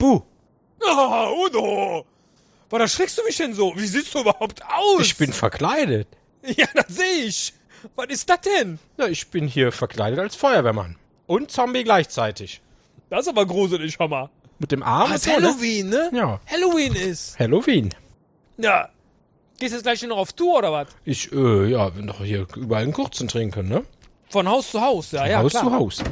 Ah, Udo! Was erschreckst du mich denn so? Wie siehst du überhaupt aus? Ich bin verkleidet. Ja, das sehe ich. Was ist das denn? Ja, ich bin hier verkleidet als Feuerwehrmann. Und Zombie gleichzeitig. Das ist aber gruselig, Hammer. Mit dem Arm. Ah, und ist ne? Halloween, ne? Ja. Halloween ist. Halloween. Ja. Gehst jetzt gleich noch auf Tour oder was? Ich, äh, ja, bin doch hier überall einen kurzen trinken, ne? Von Haus zu Haus, ja, ja. Haus klar. zu Haus.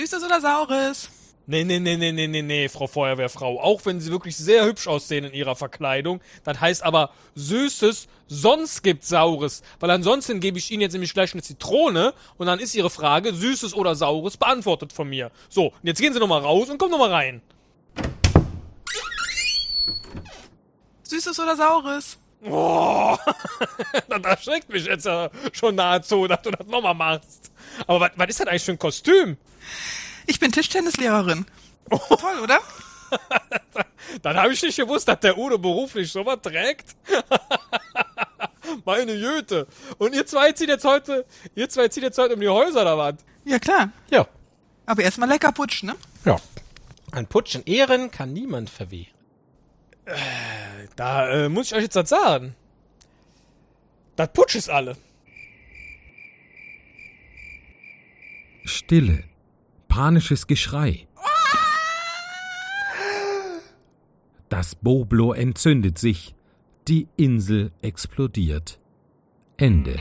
Süßes oder Saures? Nee, nee, nee, nee, nee, nee, nee, Frau Feuerwehrfrau. Auch wenn sie wirklich sehr hübsch aussehen in ihrer Verkleidung. Das heißt aber Süßes, sonst gibt's Saures. Weil ansonsten gebe ich Ihnen jetzt nämlich gleich eine Zitrone und dann ist Ihre Frage, Süßes oder Saures, beantwortet von mir. So, und jetzt gehen Sie nochmal raus und kommen nochmal rein. Süßes oder Saures? Oh, das erschreckt mich jetzt ja schon nahezu, dass du das nochmal machst. Aber was, was ist das eigentlich für ein Kostüm? Ich bin Tischtennislehrerin. Toll, oder? Dann habe ich nicht gewusst, dass der Udo beruflich sowas trägt. Meine Jüte. Und ihr zwei zieht jetzt heute, ihr zwei zieht jetzt heute um die Häuser oder was? Ja, klar. Ja. Aber erstmal lecker putschen, ne? Ja. Ein Putsch in Ehren kann niemand verwehen. Da äh, muss ich euch jetzt was sagen. Das Putsch ist alle. Stille. Panisches Geschrei. Das Boblo entzündet sich. Die Insel explodiert. Ende.